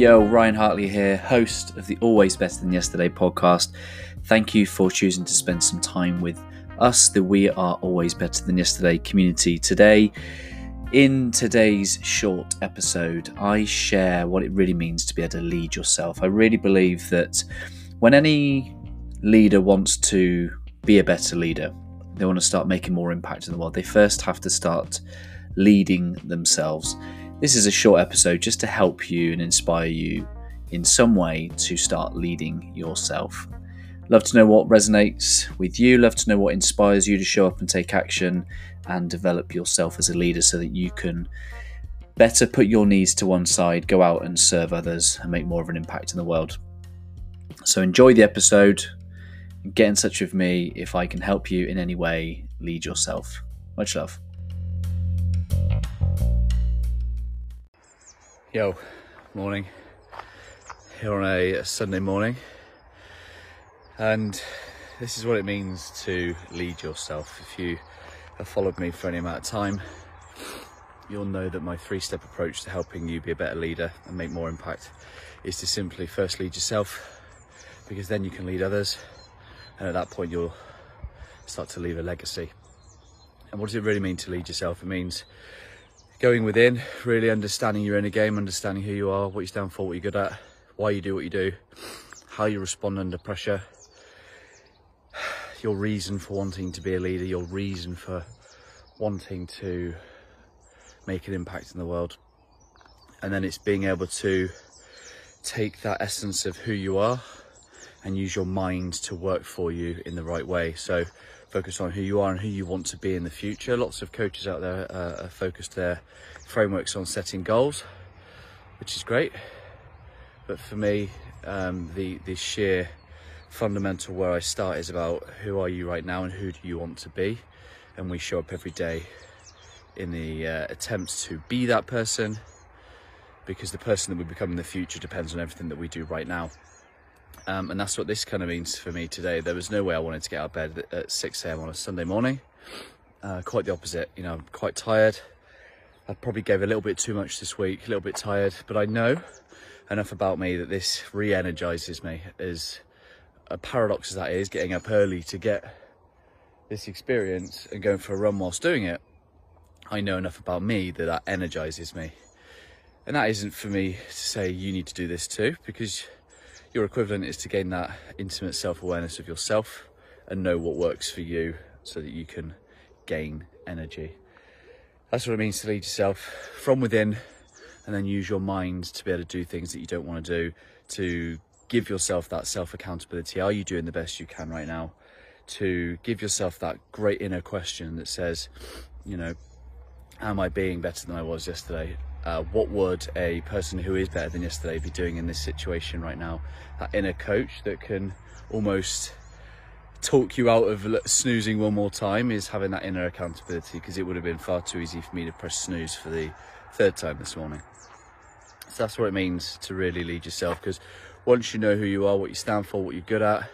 Yo, Ryan Hartley here, host of the Always Better Than Yesterday podcast. Thank you for choosing to spend some time with us, the We Are Always Better Than Yesterday community. Today, in today's short episode, I share what it really means to be able to lead yourself. I really believe that when any leader wants to be a better leader, they want to start making more impact in the world, they first have to start leading themselves. This is a short episode just to help you and inspire you in some way to start leading yourself. Love to know what resonates with you, love to know what inspires you to show up and take action and develop yourself as a leader so that you can better put your needs to one side, go out and serve others and make more of an impact in the world. So enjoy the episode. Get in touch with me if I can help you in any way. Lead yourself. Much love. Yo, morning. Here on a Sunday morning. And this is what it means to lead yourself. If you have followed me for any amount of time, you'll know that my three step approach to helping you be a better leader and make more impact is to simply first lead yourself, because then you can lead others. And at that point, you'll start to leave a legacy. And what does it really mean to lead yourself? It means going within, really understanding your inner game, understanding who you are, what you stand for, what you're good at, why you do what you do, how you respond under pressure, your reason for wanting to be a leader, your reason for wanting to make an impact in the world. And then it's being able to take that essence of who you are and use your mind to work for you in the right way. So focus on who you are and who you want to be in the future. Lots of coaches out there uh, are focused their frameworks on setting goals, which is great. But for me, um, the the sheer fundamental where I start is about who are you right now and who do you want to be, and we show up every day in the uh, attempts to be that person, because the person that we become in the future depends on everything that we do right now. Um, and that's what this kind of means for me today. There was no way I wanted to get out of bed at 6 a.m. on a Sunday morning. Uh, quite the opposite. You know, I'm quite tired. I probably gave a little bit too much this week, a little bit tired, but I know enough about me that this re-energizes me. As a paradox as that is, getting up early to get this experience and going for a run whilst doing it, I know enough about me that that energizes me. And that isn't for me to say you need to do this too, because your equivalent is to gain that intimate self-awareness of yourself and know what works for you so that you can gain energy. That's what it means to lead yourself from within and then use your mind to be able to do things that you don't want to do, to give yourself that self-accountability. Are you doing the best you can right now? To give yourself that great inner question that says, you know, am I being better than I was yesterday? Uh, what would a person who is better than yesterday be doing in this situation right now? That inner coach that can almost talk you out of snoozing one more time is having that inner accountability because it would have been far too easy for me to press snooze for the third time this morning. So that's what it means to really lead yourself because once you know who you are, what you stand for, what you're good at,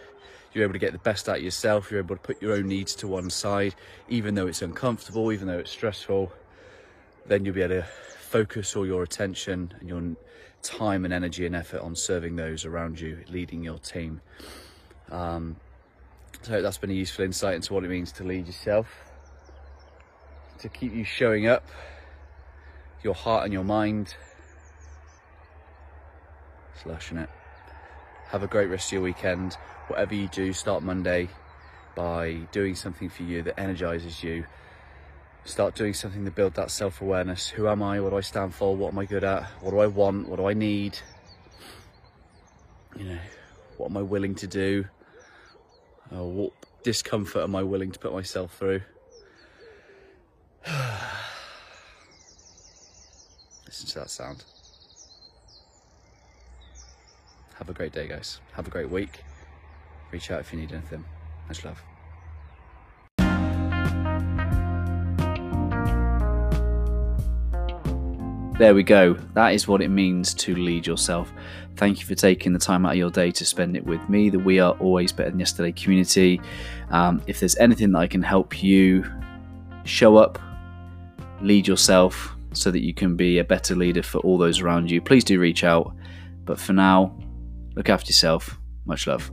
you're able to get the best out of yourself, you're able to put your own needs to one side, even though it's uncomfortable, even though it's stressful, then you'll be able to focus all your attention and your time and energy and effort on serving those around you, leading your team. Um, so that's been a useful insight into what it means to lead yourself, to keep you showing up, your heart and your mind, slushing it. Have a great rest of your weekend. Whatever you do, start Monday by doing something for you that energizes you start doing something to build that self-awareness. Who am I? What do I stand for? What am I good at? What do I want? What do I need? You know, what am I willing to do? Uh, what discomfort am I willing to put myself through? Listen to that sound. Have a great day, guys. Have a great week. Reach out if you need anything. Much love. There we go. That is what it means to lead yourself. Thank you for taking the time out of your day to spend it with me, the We Are Always Better Than Yesterday community. Um, if there's anything that I can help you show up, lead yourself so that you can be a better leader for all those around you, please do reach out. But for now, look after yourself. Much love.